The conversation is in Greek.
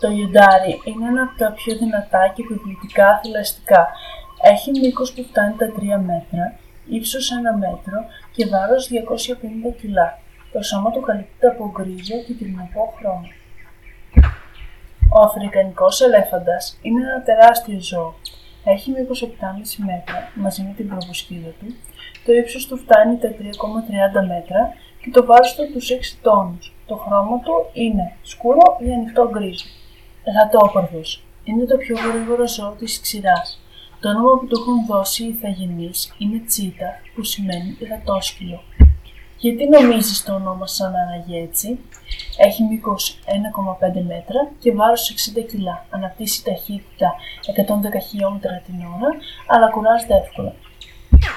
Το λιοντάρι είναι ένα από τα πιο δυνατά και επιβλητικά θηλαστικά. Έχει μήκος που φτάνει τα 3 μέτρα, ύψος 1 μέτρο και βάρος 250 κιλά. Το σώμα του καλύπτεται από γκρίζο και τρινοπό χρώμα. Ο Αφρικανικός ελέφαντας είναι ένα τεράστιο ζώο. Έχει μήκος 7,5 μέτρα μαζί με την προβοσκίδα του, το ύψος του φτάνει τα 3,30 μέτρα και το βάρος του τους 6 τόνους. Το χρώμα του είναι σκούρο ή ανοιχτό γκρίζο. Γατόπαρδος. Είναι το πιο γρήγορο ζώο της ξηράς. Το όνομα που του έχουν δώσει οι ηθαγενείς είναι τσίτα, που σημαίνει γατόσκυλο. Γιατί νομίζεις το όνομα σαν αναγέτσι, έχει μήκος 1,5 μέτρα και βάρος 60 κιλά. Αναπτύσσει ταχύτητα 110 χιλιόμετρα την ώρα, αλλά κουράζεται εύκολα.